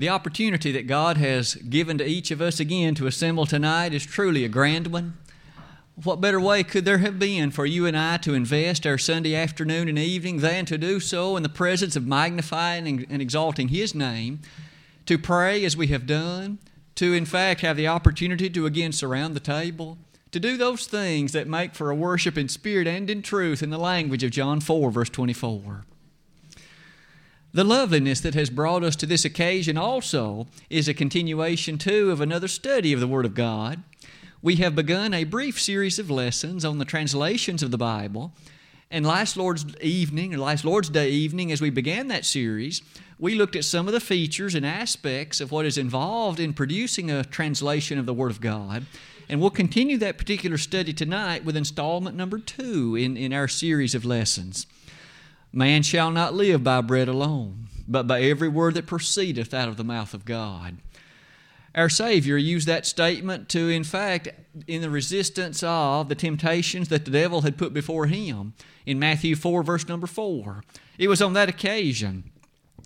The opportunity that God has given to each of us again to assemble tonight is truly a grand one. What better way could there have been for you and I to invest our Sunday afternoon and evening than to do so in the presence of magnifying and exalting His name, to pray as we have done, to in fact have the opportunity to again surround the table, to do those things that make for a worship in spirit and in truth in the language of John 4, verse 24. The loveliness that has brought us to this occasion also is a continuation, too, of another study of the Word of God. We have begun a brief series of lessons on the translations of the Bible. And last Lord's evening, or last Lord's Day evening, as we began that series, we looked at some of the features and aspects of what is involved in producing a translation of the Word of God. And we'll continue that particular study tonight with installment number two in, in our series of lessons. Man shall not live by bread alone, but by every word that proceedeth out of the mouth of God. Our Savior used that statement to, in fact, in the resistance of the temptations that the devil had put before him in Matthew 4, verse number 4. It was on that occasion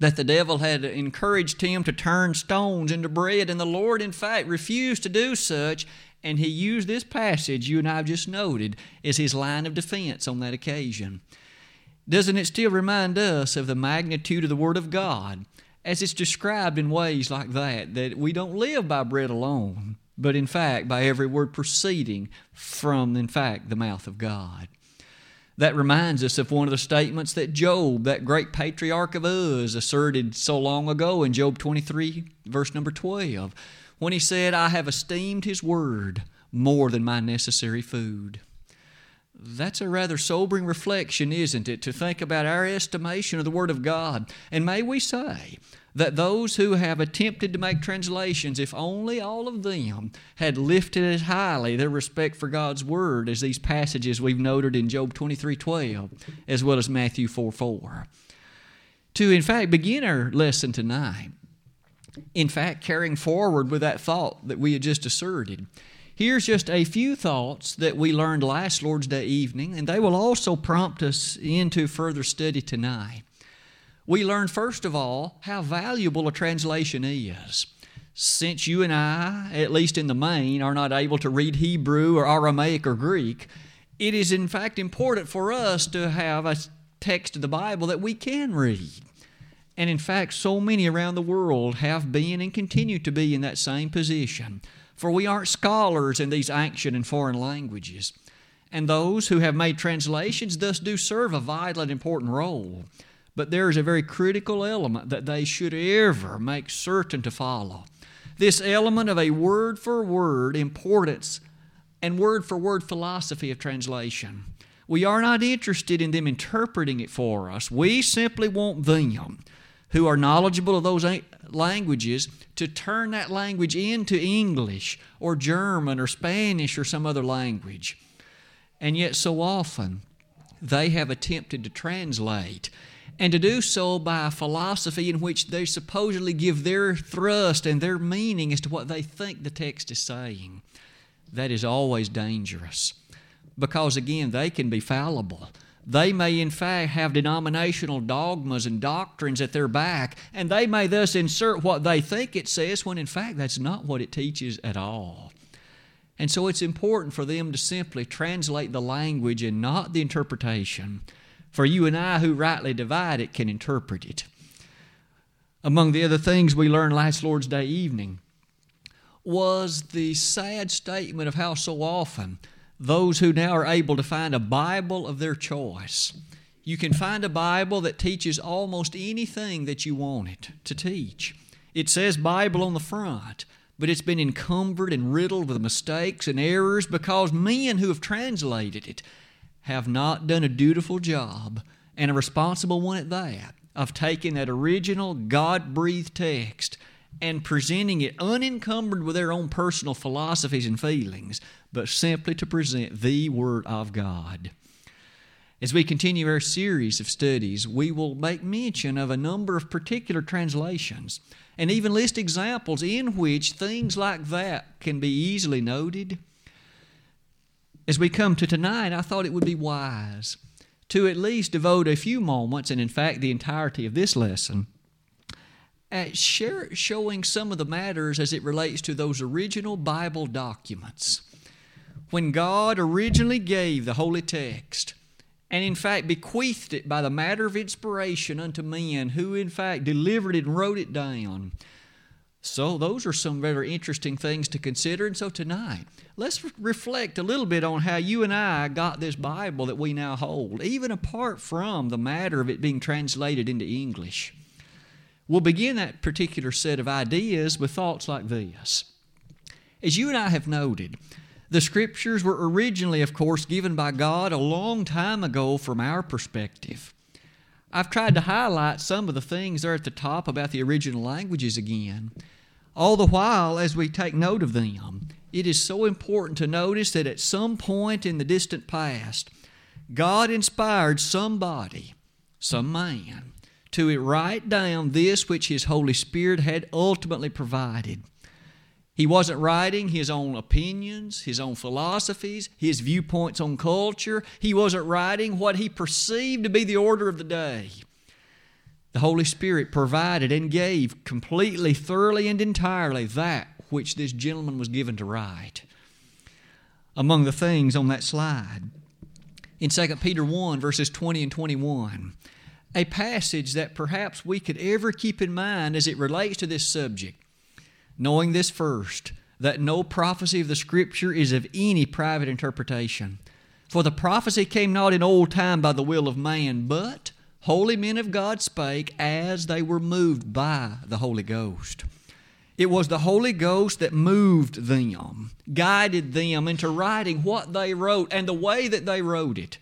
that the devil had encouraged him to turn stones into bread, and the Lord, in fact, refused to do such, and he used this passage you and I have just noted as his line of defense on that occasion. Doesn't it still remind us of the magnitude of the Word of God as it's described in ways like that? That we don't live by bread alone, but in fact by every word proceeding from, in fact, the mouth of God. That reminds us of one of the statements that Job, that great patriarch of Uz, asserted so long ago in Job 23, verse number 12, when he said, I have esteemed his word more than my necessary food. That's a rather sobering reflection, isn't it, to think about our estimation of the Word of God. And may we say that those who have attempted to make translations, if only all of them had lifted as highly their respect for God's Word as these passages we've noted in Job 23 12, as well as Matthew 4 4. To, in fact, begin our lesson tonight, in fact, carrying forward with that thought that we had just asserted. Here's just a few thoughts that we learned last Lord's Day evening, and they will also prompt us into further study tonight. We learned, first of all, how valuable a translation is. Since you and I, at least in the main, are not able to read Hebrew or Aramaic or Greek, it is in fact important for us to have a text of the Bible that we can read. And in fact, so many around the world have been and continue to be in that same position for we aren't scholars in these ancient and foreign languages. And those who have made translations thus do serve a vital and important role. But there is a very critical element that they should ever make certain to follow. This element of a word for word importance and word for word philosophy of translation. We are not interested in them interpreting it for us. We simply want them who are knowledgeable of those languages to turn that language into English or German or Spanish or some other language. And yet, so often, they have attempted to translate and to do so by a philosophy in which they supposedly give their thrust and their meaning as to what they think the text is saying. That is always dangerous because, again, they can be fallible. They may, in fact, have denominational dogmas and doctrines at their back, and they may thus insert what they think it says when, in fact, that's not what it teaches at all. And so it's important for them to simply translate the language and not the interpretation. For you and I, who rightly divide it, can interpret it. Among the other things we learned last Lord's Day evening was the sad statement of how so often those who now are able to find a Bible of their choice. You can find a Bible that teaches almost anything that you want it to teach. It says Bible on the front, but it's been encumbered and riddled with mistakes and errors because men who have translated it have not done a dutiful job and a responsible one at that of taking that original God breathed text and presenting it unencumbered with their own personal philosophies and feelings, but simply to present the Word of God. As we continue our series of studies, we will make mention of a number of particular translations and even list examples in which things like that can be easily noted. As we come to tonight, I thought it would be wise to at least devote a few moments, and in fact the entirety of this lesson, at share, showing some of the matters as it relates to those original Bible documents. When God originally gave the holy text, and in fact bequeathed it by the matter of inspiration unto men who in fact delivered it and wrote it down. So, those are some very interesting things to consider. And so, tonight, let's reflect a little bit on how you and I got this Bible that we now hold, even apart from the matter of it being translated into English. We'll begin that particular set of ideas with thoughts like this. As you and I have noted, the Scriptures were originally, of course, given by God a long time ago from our perspective. I've tried to highlight some of the things there at the top about the original languages again. All the while, as we take note of them, it is so important to notice that at some point in the distant past, God inspired somebody, some man, to write down this which His Holy Spirit had ultimately provided. He wasn't writing his own opinions, his own philosophies, his viewpoints on culture. He wasn't writing what he perceived to be the order of the day. The Holy Spirit provided and gave completely, thoroughly, and entirely that which this gentleman was given to write. Among the things on that slide, in 2 Peter 1, verses 20 and 21, a passage that perhaps we could ever keep in mind as it relates to this subject, knowing this first, that no prophecy of the Scripture is of any private interpretation. For the prophecy came not in old time by the will of man, but holy men of God spake as they were moved by the Holy Ghost. It was the Holy Ghost that moved them, guided them into writing what they wrote and the way that they wrote it.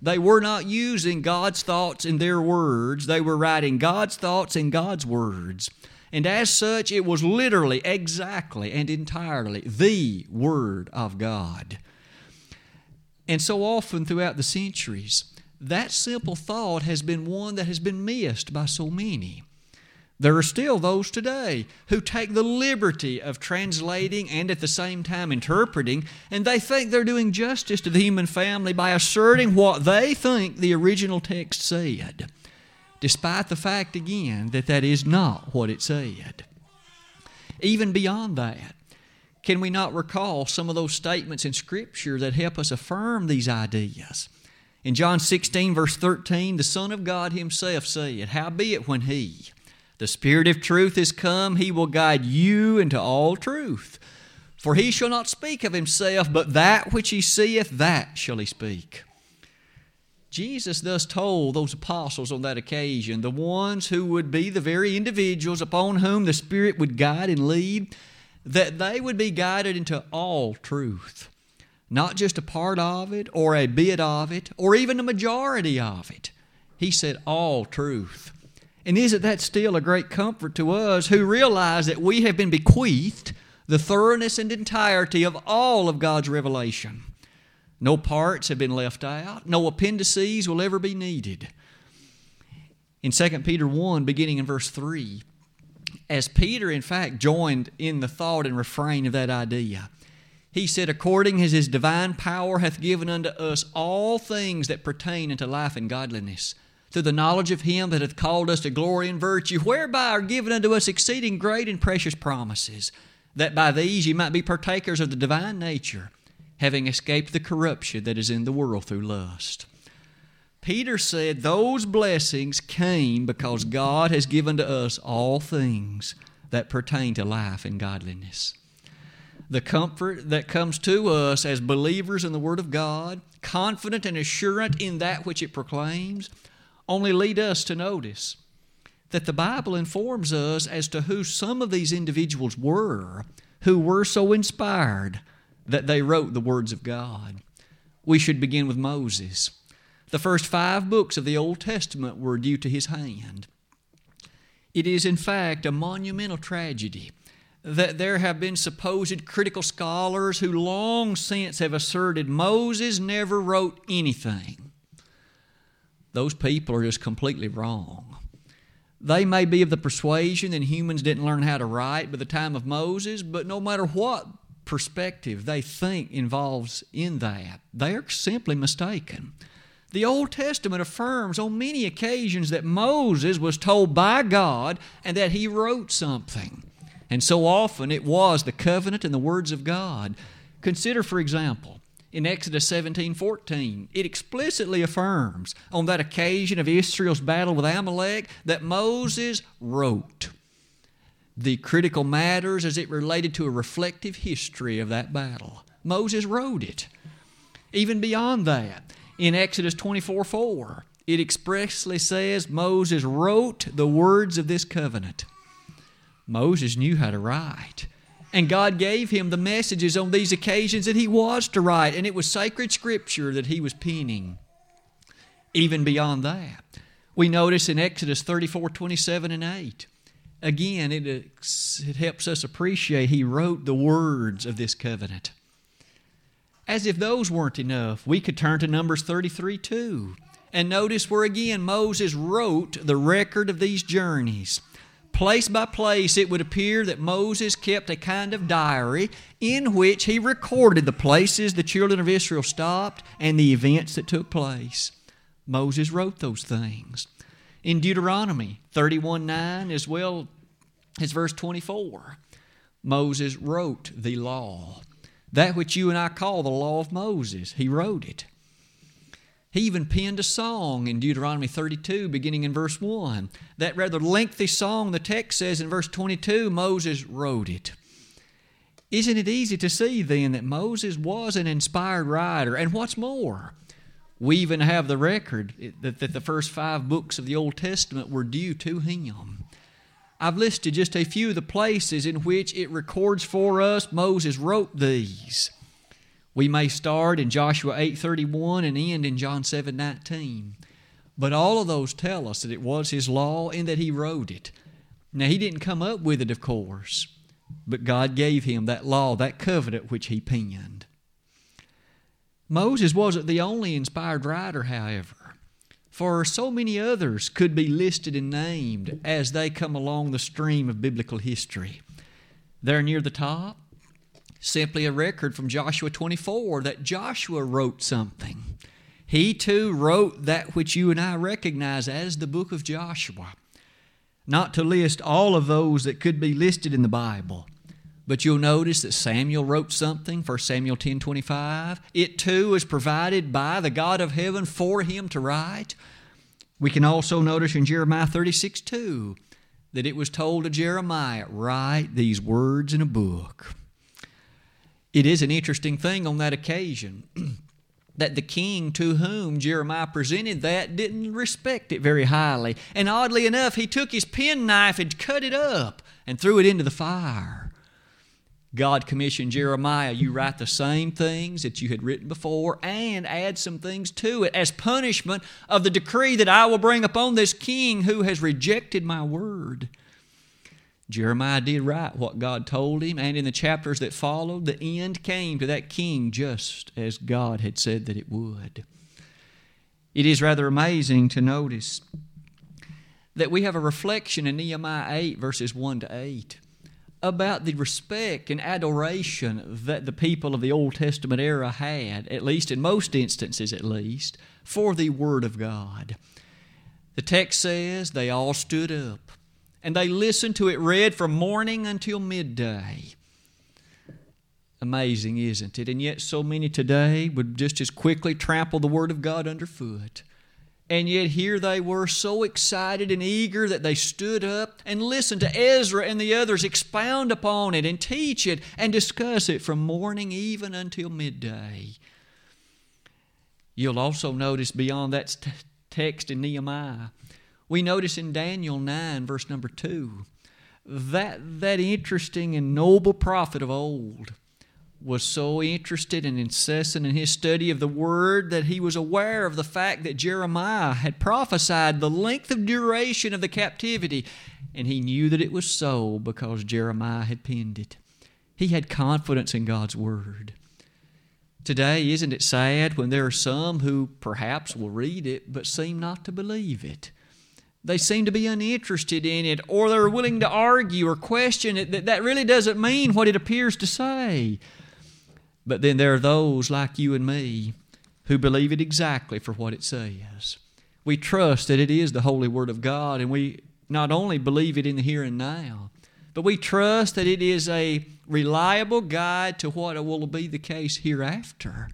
They were not using God's thoughts in their words, they were writing God's thoughts in God's words. And as such, it was literally, exactly, and entirely the Word of God. And so often throughout the centuries, that simple thought has been one that has been missed by so many. There are still those today who take the liberty of translating and at the same time interpreting, and they think they're doing justice to the human family by asserting what they think the original text said, despite the fact, again, that that is not what it said. Even beyond that, can we not recall some of those statements in Scripture that help us affirm these ideas? In John 16, verse 13, the Son of God Himself said, Howbeit when He, the Spirit of truth is come, he will guide you into all truth. For he shall not speak of himself, but that which he seeth, that shall he speak. Jesus thus told those apostles on that occasion, the ones who would be the very individuals upon whom the Spirit would guide and lead, that they would be guided into all truth. Not just a part of it, or a bit of it, or even a majority of it. He said all truth. And isn't that still a great comfort to us who realize that we have been bequeathed the thoroughness and entirety of all of God's revelation? No parts have been left out, no appendices will ever be needed. In 2 Peter 1, beginning in verse 3, as Peter, in fact, joined in the thought and refrain of that idea, he said, According as his divine power hath given unto us all things that pertain unto life and godliness through the knowledge of Him that hath called us to glory and virtue, whereby are given unto us exceeding great and precious promises, that by these ye might be partakers of the divine nature, having escaped the corruption that is in the world through lust. Peter said those blessings came because God has given to us all things that pertain to life and godliness. The comfort that comes to us as believers in the Word of God, confident and assurant in that which it proclaims, only lead us to notice that the Bible informs us as to who some of these individuals were who were so inspired that they wrote the words of God. We should begin with Moses. The first five books of the Old Testament were due to his hand. It is, in fact, a monumental tragedy that there have been supposed critical scholars who long since have asserted Moses never wrote anything those people are just completely wrong. They may be of the persuasion that humans didn't learn how to write by the time of Moses, but no matter what perspective they think involves in that, they are simply mistaken. The Old Testament affirms on many occasions that Moses was told by God and that he wrote something. And so often it was the covenant and the words of God. Consider, for example, in Exodus 17 14, it explicitly affirms on that occasion of Israel's battle with Amalek that Moses wrote the critical matters as it related to a reflective history of that battle. Moses wrote it. Even beyond that, in Exodus 24 4, it expressly says Moses wrote the words of this covenant. Moses knew how to write. And God gave him the messages on these occasions that he was to write, and it was sacred scripture that he was penning. Even beyond that, we notice in Exodus 34 27 and 8, again, it, it helps us appreciate he wrote the words of this covenant. As if those weren't enough, we could turn to Numbers 33 2 and notice where again Moses wrote the record of these journeys. Place by place, it would appear that Moses kept a kind of diary in which he recorded the places the children of Israel stopped and the events that took place. Moses wrote those things. In Deuteronomy 31 9, as well as verse 24, Moses wrote the law. That which you and I call the law of Moses, he wrote it. He even penned a song in Deuteronomy 32, beginning in verse 1. That rather lengthy song, the text says in verse 22, Moses wrote it. Isn't it easy to see then that Moses was an inspired writer? And what's more, we even have the record that, that the first five books of the Old Testament were due to him. I've listed just a few of the places in which it records for us Moses wrote these. We may start in Joshua 8:31 and end in John 7:19. But all of those tell us that it was his law and that he wrote it. Now he didn't come up with it, of course, but God gave him that law, that covenant which he penned. Moses wasn't the only inspired writer, however, for so many others could be listed and named as they come along the stream of biblical history. There near the top, simply a record from Joshua 24 that Joshua wrote something. He too wrote that which you and I recognize as the book of Joshua. Not to list all of those that could be listed in the Bible. But you'll notice that Samuel wrote something, 1 Samuel 10 25. It too was provided by the God of heaven for him to write. We can also notice in Jeremiah 36 2 that it was told to Jeremiah, Write these words in a book. It is an interesting thing on that occasion that the king to whom Jeremiah presented that didn't respect it very highly. And oddly enough, he took his penknife and cut it up and threw it into the fire. God commissioned Jeremiah, you write the same things that you had written before and add some things to it as punishment of the decree that I will bring upon this king who has rejected my word. Jeremiah did write what God told him, and in the chapters that followed, the end came to that king just as God had said that it would. It is rather amazing to notice that we have a reflection in Nehemiah 8, verses 1 to 8, about the respect and adoration that the people of the Old Testament era had, at least in most instances at least, for the Word of God. The text says, They all stood up and they listened to it read from morning until midday. Amazing, isn't it? And yet, so many today would just as quickly trample the Word of God underfoot. And yet, here they were so excited and eager that they stood up and listened to Ezra and the others expound upon it and teach it and discuss it from morning even until midday. You'll also notice beyond that text in Nehemiah we notice in Daniel 9, verse number 2, that, that interesting and noble prophet of old was so interested and incessant in his study of the Word that he was aware of the fact that Jeremiah had prophesied the length of duration of the captivity, and he knew that it was so because Jeremiah had penned it. He had confidence in God's Word. Today, isn't it sad when there are some who perhaps will read it but seem not to believe it? they seem to be uninterested in it, or they're willing to argue or question it, that that really doesn't mean what it appears to say. But then there are those like you and me who believe it exactly for what it says. We trust that it is the holy Word of God, and we not only believe it in the here and now, but we trust that it is a reliable guide to what will be the case hereafter.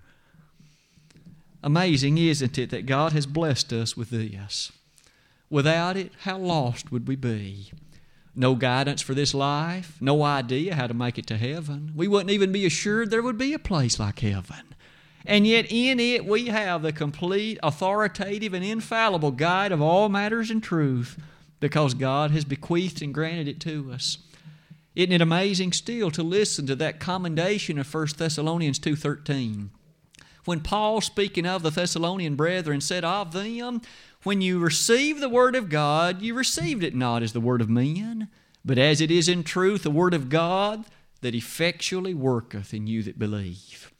Amazing, isn't it, that God has blessed us with this? Without it, how lost would we be? No guidance for this life, no idea how to make it to heaven. We wouldn't even be assured there would be a place like heaven. And yet, in it, we have the complete, authoritative, and infallible guide of all matters and truth because God has bequeathed and granted it to us. Isn't it amazing still to listen to that commendation of 1 Thessalonians 2.13? When Paul, speaking of the Thessalonian brethren, said of them, When you receive the word of God, you received it not as the word of men, but as it is in truth the word of God that effectually worketh in you that believe.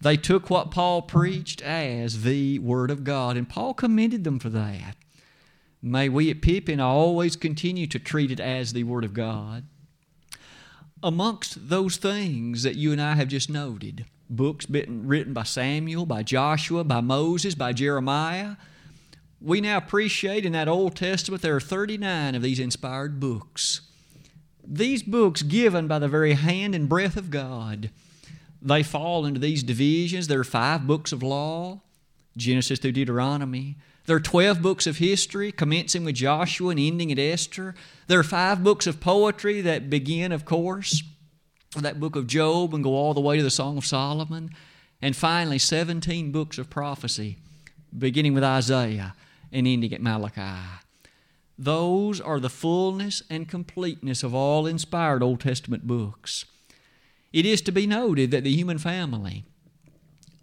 They took what Paul preached as the Word of God, and Paul commended them for that. May we at Pippin always continue to treat it as the Word of God. Amongst those things that you and I have just noted, books written by Samuel, by Joshua, by Moses, by Jeremiah, we now appreciate in that Old Testament there are 39 of these inspired books. These books given by the very hand and breath of God they fall into these divisions. There are five books of law, Genesis through Deuteronomy. There are 12 books of history, commencing with Joshua and ending at Esther. There are five books of poetry that begin, of course, that book of Job and go all the way to the Song of Solomon. And finally, 17 books of prophecy, beginning with Isaiah and ending at Malachi. Those are the fullness and completeness of all inspired Old Testament books. It is to be noted that the human family,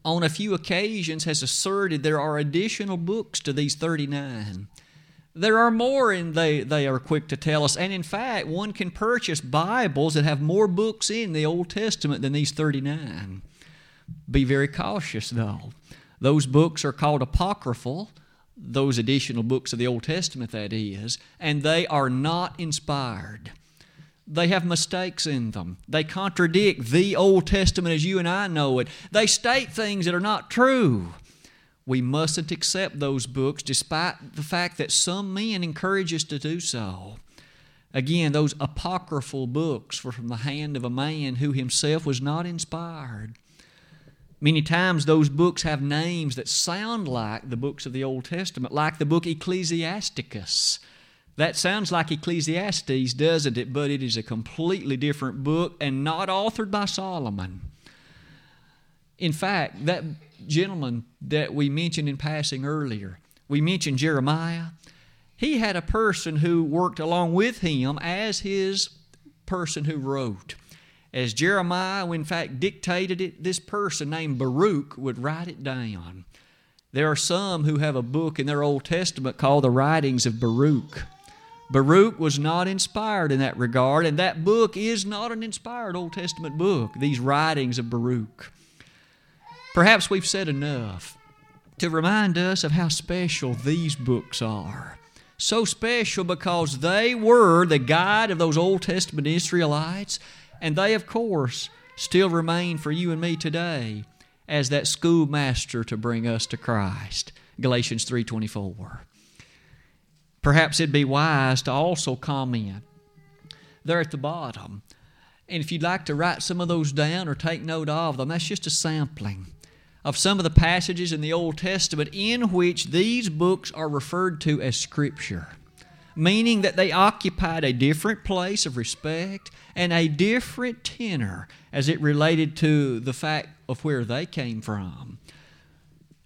on a few occasions, has asserted there are additional books to these 39. There are more, and they, they are quick to tell us. And in fact, one can purchase Bibles that have more books in the Old Testament than these 39. Be very cautious, though. Those books are called apocryphal, those additional books of the Old Testament, that is, and they are not inspired. They have mistakes in them. They contradict the Old Testament as you and I know it. They state things that are not true. We mustn't accept those books despite the fact that some men encourage us to do so. Again, those apocryphal books were from the hand of a man who himself was not inspired. Many times, those books have names that sound like the books of the Old Testament, like the book Ecclesiasticus that sounds like Ecclesiastes, doesn't it? But it is a completely different book and not authored by Solomon. In fact, that gentleman that we mentioned in passing earlier, we mentioned Jeremiah. He had a person who worked along with him as his person who wrote. As Jeremiah, in fact, dictated it, this person named Baruch would write it down. There are some who have a book in their Old Testament called the Writings of Baruch. Baruch was not inspired in that regard, and that book is not an inspired Old Testament book, these writings of Baruch. Perhaps we've said enough to remind us of how special these books are. So special because they were the guide of those Old Testament Israelites, and they, of course, still remain for you and me today as that schoolmaster to bring us to Christ. Galatians 3:24. Perhaps it'd be wise to also comment there at the bottom. And if you'd like to write some of those down or take note of them, that's just a sampling of some of the passages in the Old Testament in which these books are referred to as Scripture, meaning that they occupied a different place of respect and a different tenor as it related to the fact of where they came from.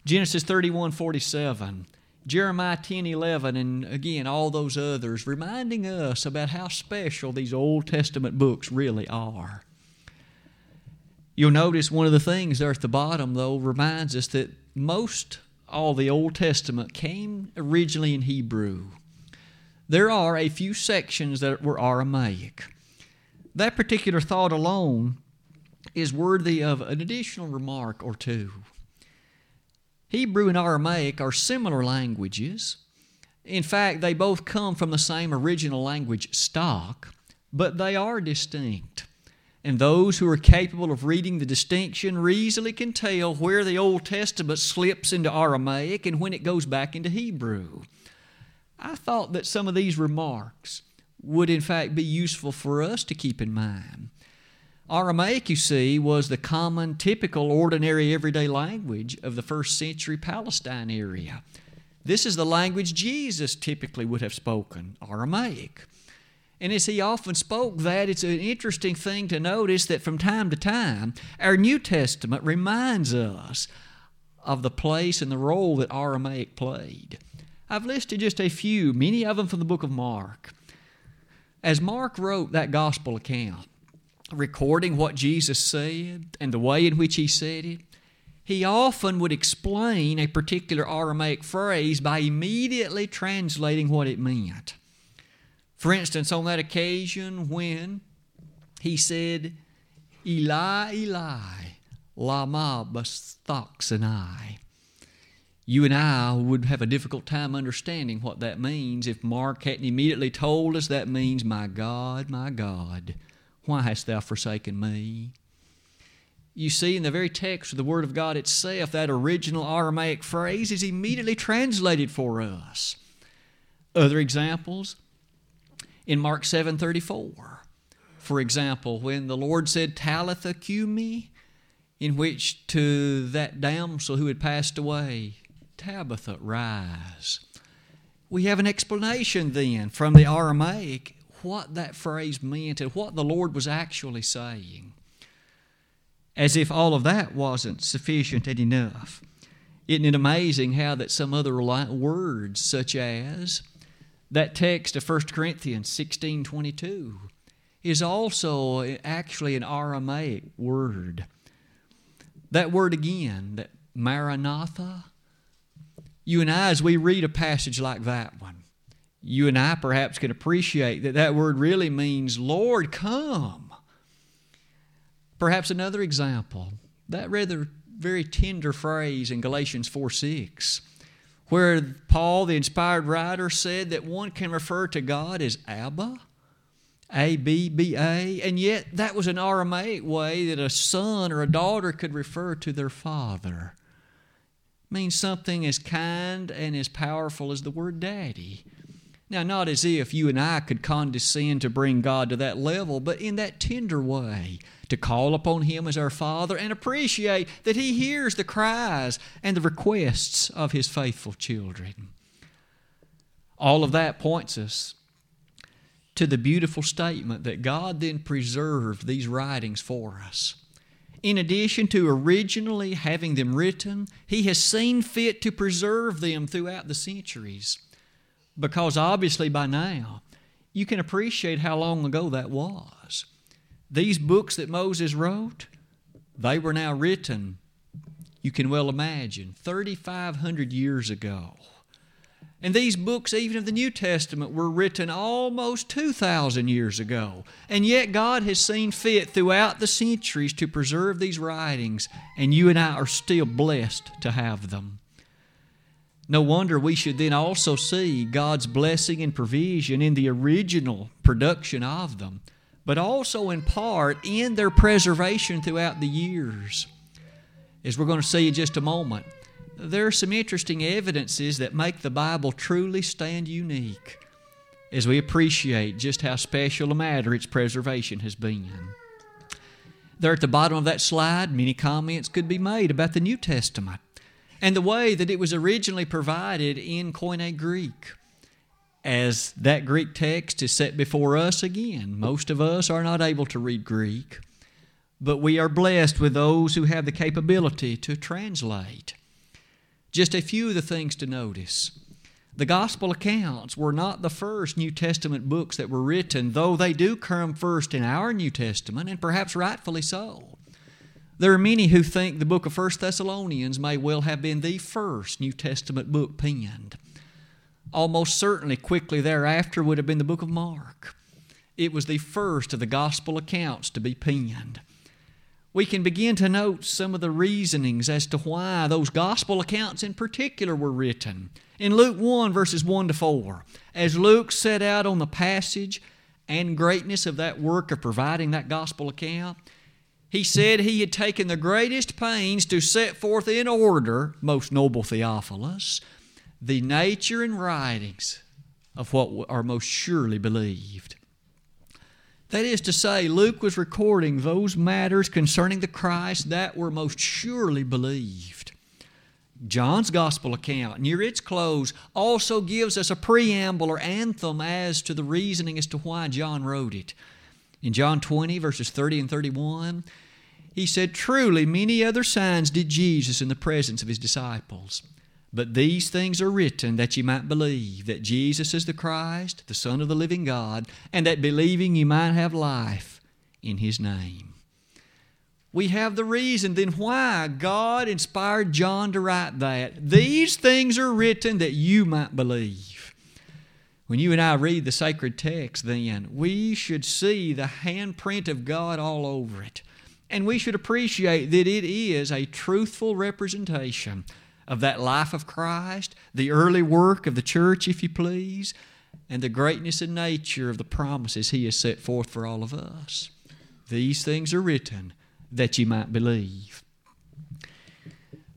Genesis 31 47. Jeremiah 10 11, and again, all those others, reminding us about how special these Old Testament books really are. You'll notice one of the things there at the bottom, though, reminds us that most all the Old Testament came originally in Hebrew. There are a few sections that were Aramaic. That particular thought alone is worthy of an additional remark or two. Hebrew and Aramaic are similar languages. In fact, they both come from the same original language stock, but they are distinct. And those who are capable of reading the distinction easily can tell where the Old Testament slips into Aramaic and when it goes back into Hebrew. I thought that some of these remarks would, in fact, be useful for us to keep in mind. Aramaic, you see, was the common, typical, ordinary, everyday language of the first century Palestine area. This is the language Jesus typically would have spoken, Aramaic. And as he often spoke that, it's an interesting thing to notice that from time to time, our New Testament reminds us of the place and the role that Aramaic played. I've listed just a few, many of them from the book of Mark. As Mark wrote that gospel account, recording what Jesus said and the way in which he said it, he often would explain a particular Aramaic phrase by immediately translating what it meant. For instance, on that occasion when he said, Eli, Eli, lama sabachthani. You and I would have a difficult time understanding what that means if Mark hadn't immediately told us that means, My God, my God, why hast thou forsaken me? You see, in the very text of the Word of God itself, that original Aramaic phrase is immediately translated for us. Other examples, in Mark 7:34. For example, when the Lord said Talitha cumi, in which to that damsel who had passed away, Tabitha, rise. We have an explanation then from the Aramaic what that phrase meant and what the Lord was actually saying. As if all of that wasn't sufficient and enough. Isn't it amazing how that some other words, such as that text of 1 Corinthians 16 22 is also actually an Aramaic word. That word again, that Maranatha, you and I, as we read a passage like that one, you and I perhaps can appreciate that that word really means, Lord, come. Perhaps another example, that rather very tender phrase in Galatians 4 6 where Paul, the inspired writer, said that one can refer to God as Abba, A B B A, and yet that was an Aramaic way that a son or a daughter could refer to their father. It means something as kind and as powerful as the word daddy. Now, not as if you and I could condescend to bring God to that level, but in that tender way, to call upon Him as our Father and appreciate that He hears the cries and the requests of His faithful children. All of that points us to the beautiful statement that God then preserved these writings for us. In addition to originally having them written, He has seen fit to preserve them throughout the centuries because obviously by now you can appreciate how long ago that was. These books that Moses wrote, they were now written, you can well imagine, 3,500 years ago. And these books, even of the New Testament, were written almost 2,000 years ago. And yet God has seen fit throughout the centuries to preserve these writings, and you and I are still blessed to have them. No wonder we should then also see God's blessing and provision in the original production of them, but also in part in their preservation throughout the years. As we're going to see in just a moment, there are some interesting evidences that make the Bible truly stand unique as we appreciate just how special a matter its preservation has been. There at the bottom of that slide, many comments could be made about the New Testament and the way that it was originally provided in Koine Greek. As that Greek text is set before us again, most of us are not able to read Greek, but we are blessed with those who have the capability to translate. Just a few of the things to notice. The gospel accounts were not the first New Testament books that were written, though they do come first in our New Testament, and perhaps rightfully so. There are many who think the book of 1 Thessalonians may well have been the first New Testament book penned. Almost certainly, quickly thereafter, would have been the book of Mark. It was the first of the gospel accounts to be penned. We can begin to note some of the reasonings as to why those gospel accounts in particular were written. In Luke 1, verses 1 to 4, as Luke set out on the passage and greatness of that work of providing that gospel account, he said he had taken the greatest pains to set forth in order, most noble Theophilus, the nature and writings of what are most surely believed. That is to say, Luke was recording those matters concerning the Christ that were most surely believed. John's gospel account, near its close, also gives us a preamble or anthem as to the reasoning as to why John wrote it. In John 20, verses 30 and 31, he said, Truly, many other signs did Jesus in the presence of his disciples. But these things are written that ye might believe that Jesus is the Christ, the Son of the living God, and that believing ye might have life in his name. We have the reason then why God inspired John to write that. These things are written that you might believe. When you and I read the sacred text, then, we should see the handprint of God all over it. And we should appreciate that it is a truthful representation of that life of Christ, the early work of the church, if you please, and the greatness and nature of the promises He has set forth for all of us. These things are written that ye might believe.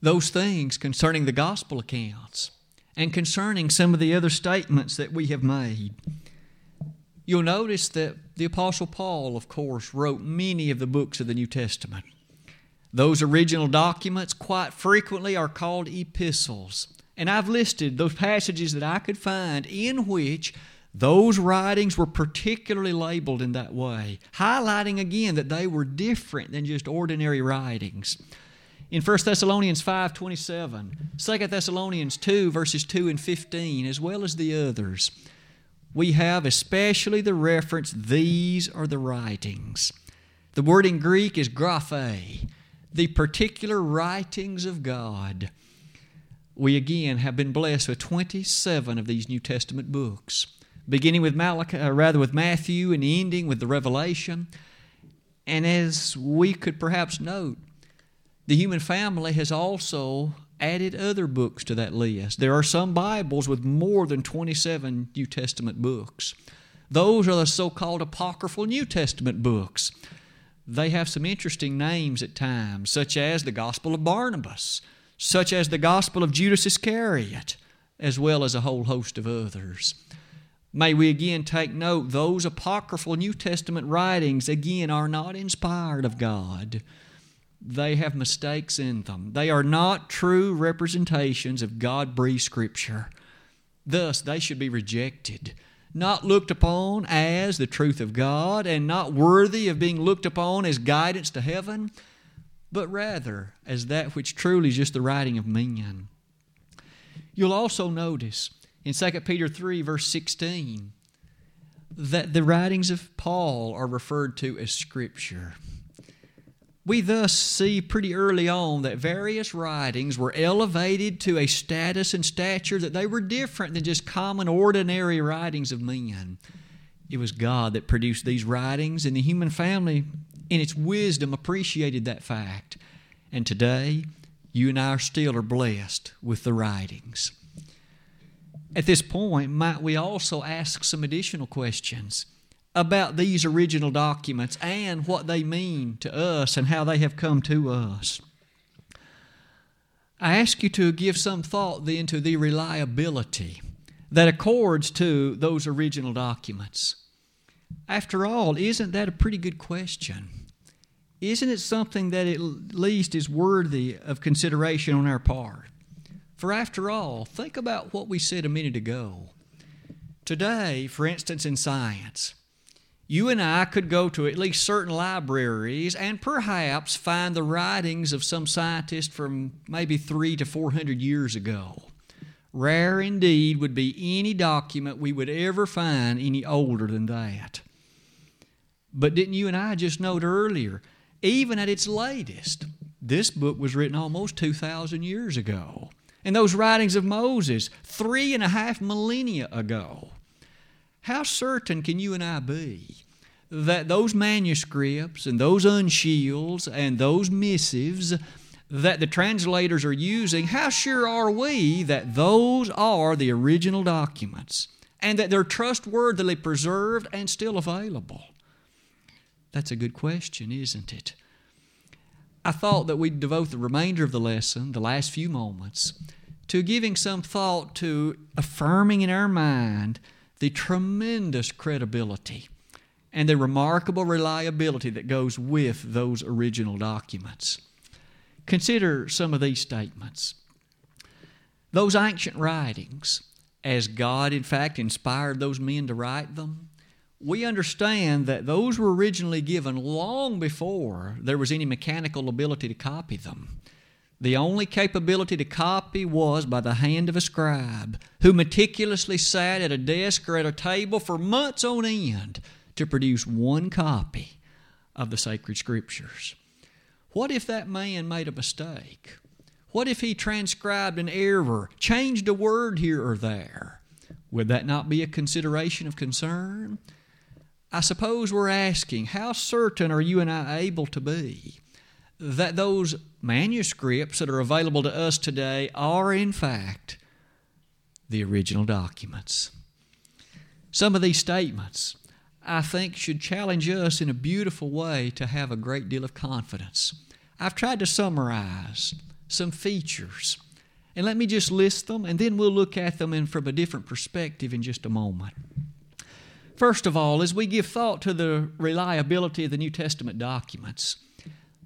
Those things concerning the gospel accounts and concerning some of the other statements that we have made You'll notice that the Apostle Paul, of course, wrote many of the books of the New Testament. Those original documents quite frequently are called epistles. And I've listed those passages that I could find in which those writings were particularly labeled in that way, highlighting again that they were different than just ordinary writings. In 1 Thessalonians 5:27, 2 Thessalonians 2 verses 2 and 15, as well as the others, we have especially the reference, these are the writings. The word in Greek is graphe, the particular writings of God. We again have been blessed with 27 of these New Testament books, beginning with Malachi, uh, rather with Matthew and ending with the Revelation. And as we could perhaps note, the human family has also added other books to that list. There are some Bibles with more than 27 New Testament books. Those are the so called apocryphal New Testament books. They have some interesting names at times, such as the Gospel of Barnabas, such as the Gospel of Judas Iscariot, as well as a whole host of others. May we again take note those apocryphal New Testament writings, again, are not inspired of God they have mistakes in them. They are not true representations of God breathed Scripture. Thus, they should be rejected, not looked upon as the truth of God, and not worthy of being looked upon as guidance to heaven, but rather as that which truly is just the writing of men. You'll also notice in 2 Peter 3, verse 16, that the writings of Paul are referred to as Scripture. We thus see pretty early on that various writings were elevated to a status and stature that they were different than just common, ordinary writings of men. It was God that produced these writings, and the human family, in its wisdom, appreciated that fact. And today, you and I are still are blessed with the writings. At this point, might we also ask some additional questions? About these original documents and what they mean to us and how they have come to us. I ask you to give some thought then to the reliability that accords to those original documents. After all, isn't that a pretty good question? Isn't it something that at least is worthy of consideration on our part? For after all, think about what we said a minute ago. Today, for instance, in science, you and I could go to at least certain libraries and perhaps find the writings of some scientist from maybe three to four hundred years ago. Rare indeed would be any document we would ever find any older than that. But didn't you and I just note earlier, even at its latest, this book was written almost 2,000 years ago. And those writings of Moses, three and a half millennia ago. How certain can you and I be that those manuscripts and those uncials and those missives that the translators are using, how sure are we that those are the original documents and that they're trustworthily preserved and still available? That's a good question, isn't it? I thought that we'd devote the remainder of the lesson, the last few moments, to giving some thought to affirming in our mind the tremendous credibility and the remarkable reliability that goes with those original documents. Consider some of these statements. Those ancient writings, as God in fact inspired those men to write them, we understand that those were originally given long before there was any mechanical ability to copy them. The only capability to copy was by the hand of a scribe who meticulously sat at a desk or at a table for months on end to produce one copy of the sacred scriptures. What if that man made a mistake? What if he transcribed an error, changed a word here or there? Would that not be a consideration of concern? I suppose we're asking, how certain are you and I able to be that those manuscripts that are available to us today are, in fact, the original documents? Some of these statements, I think, should challenge us in a beautiful way to have a great deal of confidence. I've tried to summarize some features. And let me just list them, and then we'll look at them in, from a different perspective in just a moment. First of all, as we give thought to the reliability of the New Testament documents,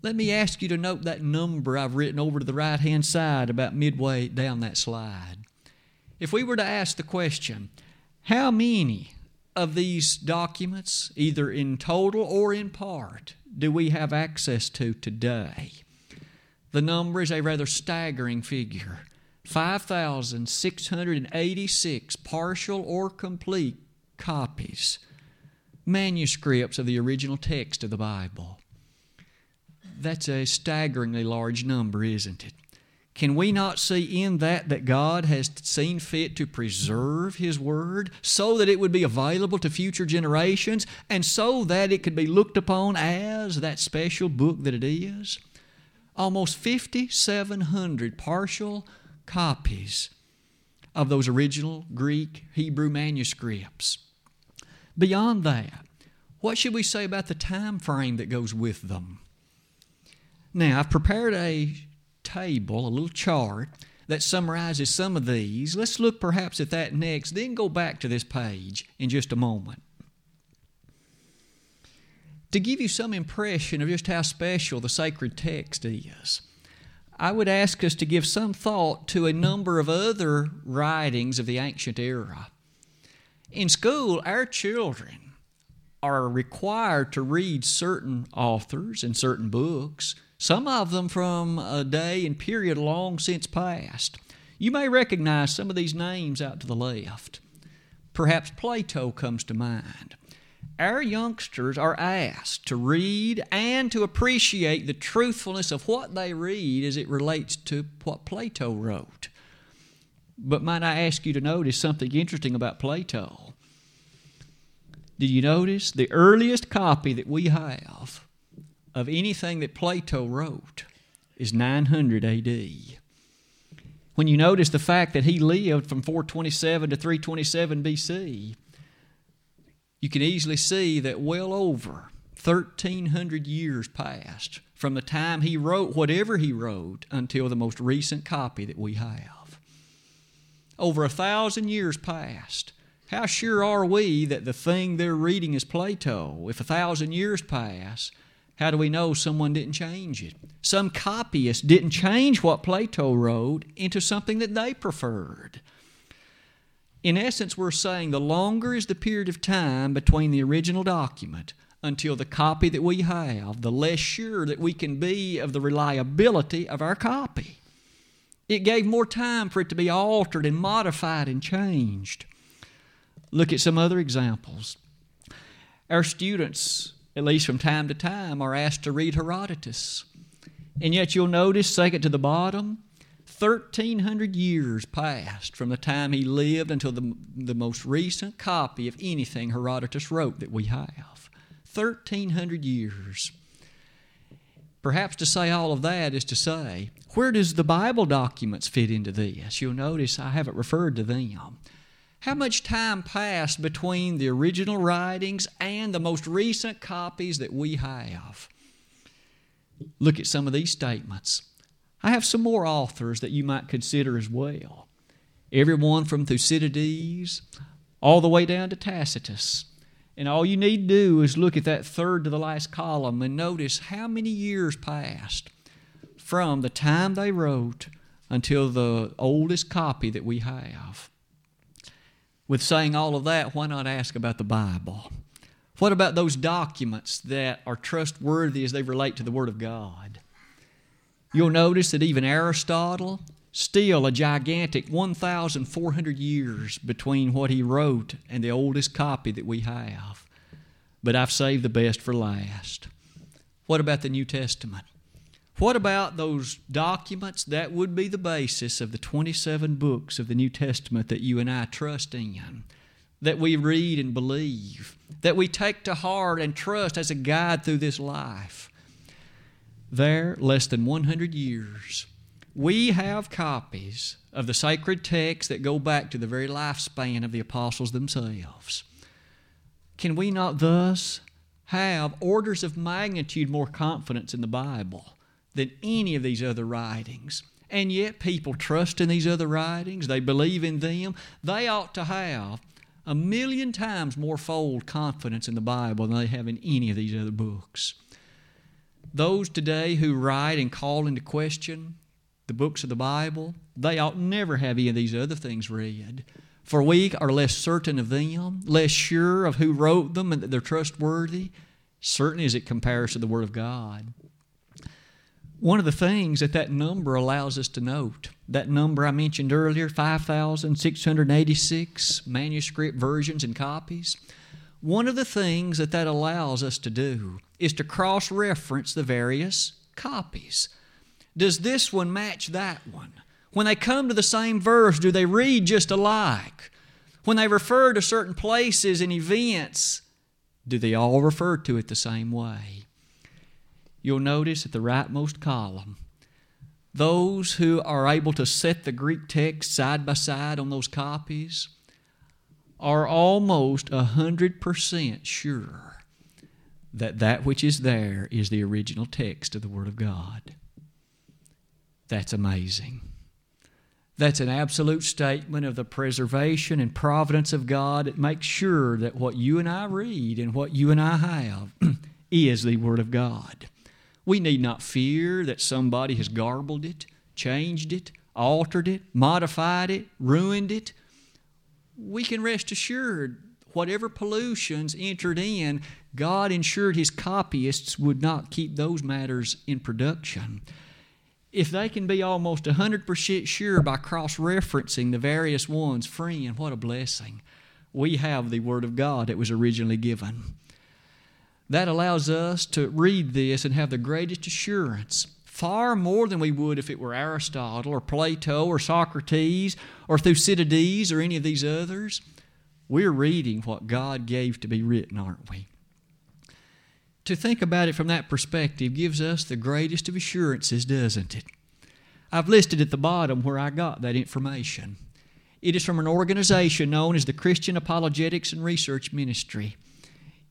let me ask you to note that number I've written over to the right hand side about midway down that slide. If we were to ask the question, how many of these documents, either in total or in part, do we have access to today? The number is a rather staggering figure 5,686 partial or complete copies, manuscripts of the original text of the Bible. That's a staggeringly large number, isn't it? Can we not see in that that God has seen fit to preserve His Word so that it would be available to future generations and so that it could be looked upon as that special book that it is? Almost 5,700 partial copies of those original Greek Hebrew manuscripts. Beyond that, what should we say about the time frame that goes with them? Now, I've prepared a table, a little chart that summarizes some of these. Let's look perhaps at that next, then go back to this page in just a moment. To give you some impression of just how special the sacred text is, I would ask us to give some thought to a number of other writings of the ancient era. In school, our children are required to read certain authors and certain books some of them from a day and period long since past. You may recognize some of these names out to the left. Perhaps Plato comes to mind. Our youngsters are asked to read and to appreciate the truthfulness of what they read as it relates to what Plato wrote. But might I ask you to notice something interesting about Plato? Did you notice the earliest copy that we have of anything that Plato wrote is 900 AD. When you notice the fact that he lived from 427 to 327 BC, you can easily see that well over 1,300 years passed from the time he wrote whatever he wrote until the most recent copy that we have. Over a thousand years passed. How sure are we that the thing they're reading is Plato if a thousand years pass how do we know someone didn't change it? Some copyist didn't change what Plato wrote into something that they preferred. In essence, we're saying the longer is the period of time between the original document until the copy that we have, the less sure that we can be of the reliability of our copy. It gave more time for it to be altered and modified and changed. Look at some other examples. Our students at least from time to time, are asked to read Herodotus. And yet you'll notice, second to the bottom, 1,300 years passed from the time he lived until the, the most recent copy of anything Herodotus wrote that we have. 1,300 years. Perhaps to say all of that is to say, where does the Bible documents fit into this? You'll notice I haven't referred to them. How much time passed between the original writings and the most recent copies that we have? Look at some of these statements. I have some more authors that you might consider as well. Everyone from Thucydides all the way down to Tacitus. And all you need to do is look at that third to the last column and notice how many years passed from the time they wrote until the oldest copy that we have. With saying all of that, why not ask about the Bible? What about those documents that are trustworthy as they relate to the Word of God? You'll notice that even Aristotle, still a gigantic 1,400 years between what he wrote and the oldest copy that we have. But I've saved the best for last. What about the New Testament? What about those documents that would be the basis of the 27 books of the New Testament that you and I trust in, that we read and believe, that we take to heart and trust as a guide through this life? There, less than 100 years, we have copies of the sacred texts that go back to the very lifespan of the apostles themselves. Can we not thus have orders of magnitude more confidence in the Bible? Than any of these other writings. And yet, people trust in these other writings, they believe in them. They ought to have a million times more fold confidence in the Bible than they have in any of these other books. Those today who write and call into question the books of the Bible, they ought never have any of these other things read. For we are less certain of them, less sure of who wrote them and that they're trustworthy, certainly as it compares to the Word of God. One of the things that that number allows us to note, that number I mentioned earlier, 5,686 manuscript versions and copies, one of the things that that allows us to do is to cross reference the various copies. Does this one match that one? When they come to the same verse, do they read just alike? When they refer to certain places and events, do they all refer to it the same way? You'll notice at the rightmost column, those who are able to set the Greek text side by side on those copies are almost a hundred percent sure that that which is there is the original text of the Word of God. That's amazing. That's an absolute statement of the preservation and providence of God that makes sure that what you and I read and what you and I have is the Word of God. We need not fear that somebody has garbled it, changed it, altered it, modified it, ruined it. We can rest assured whatever pollutions entered in, God ensured His copyists would not keep those matters in production. If they can be almost 100% sure by cross referencing the various ones, friend, what a blessing. We have the Word of God that was originally given that allows us to read this and have the greatest assurance, far more than we would if it were Aristotle or Plato or Socrates or Thucydides or any of these others. We're reading what God gave to be written, aren't we? To think about it from that perspective gives us the greatest of assurances, doesn't it? I've listed at the bottom where I got that information. It is from an organization known as the Christian Apologetics and Research Ministry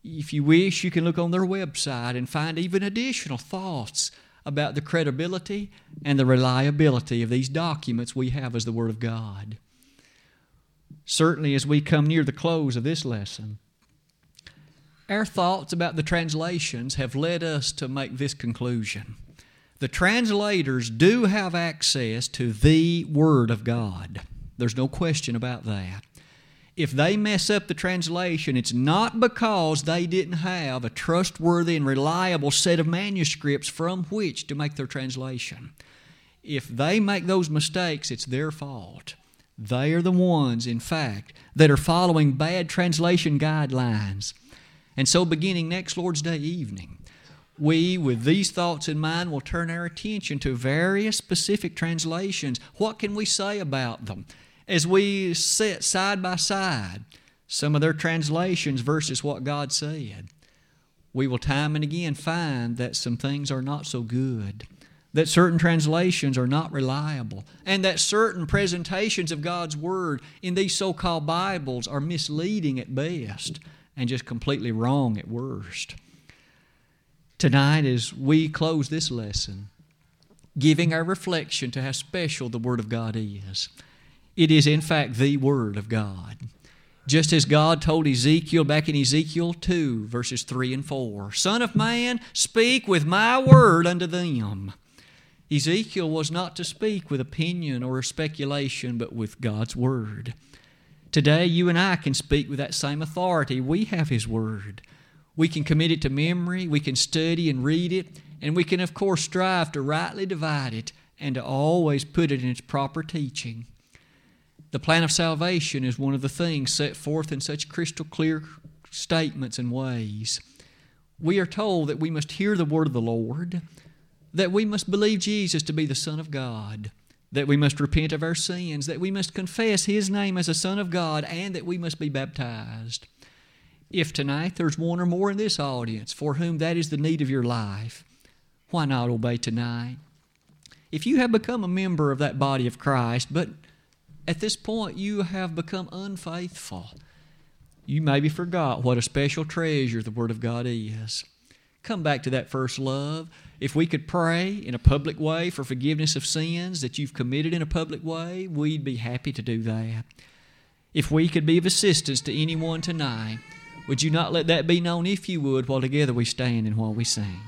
if you wish, you can look on their website and find even additional thoughts about the credibility and the reliability of these documents we have as the Word of God. Certainly, as we come near the close of this lesson, our thoughts about the translations have led us to make this conclusion. The translators do have access to the Word of God. There's no question about that if they mess up the translation, it's not because they didn't have a trustworthy and reliable set of manuscripts from which to make their translation. If they make those mistakes, it's their fault. They are the ones, in fact, that are following bad translation guidelines. And so, beginning next Lord's Day evening, we, with these thoughts in mind, will turn our attention to various specific translations. What can we say about them? As we sit side by side some of their translations versus what God said, we will time and again find that some things are not so good. that certain translations are not reliable, and that certain presentations of God's Word in these so called Bibles are misleading at best and just completely wrong at worst. Tonight, as we close this lesson, giving our reflection to how special the Word of God is, it is in fact the Word of God. Just as God told Ezekiel back in Ezekiel 2, verses 3 and 4 Son of man, speak with my word unto them. Ezekiel was not to speak with opinion or speculation, but with God's word. Today, you and I can speak with that same authority. We have His Word. We can commit it to memory, we can study and read it, and we can, of course, strive to rightly divide it and to always put it in its proper teaching. The plan of salvation is one of the things set forth in such crystal clear statements and ways. We are told that we must hear the word of the Lord, that we must believe Jesus to be the Son of God, that we must repent of our sins, that we must confess His name as a Son of God, and that we must be baptized. If tonight there's one or more in this audience for whom that is the need of your life, why not obey tonight? If you have become a member of that body of Christ, but at this point you have become unfaithful. You maybe forgot what a special treasure the Word of God is. Come back to that first love. If we could pray in a public way for forgiveness of sins that you've committed in a public way, we'd be happy to do that. If we could be of assistance to anyone tonight, would you not let that be known if you would while together we stand and while we sing?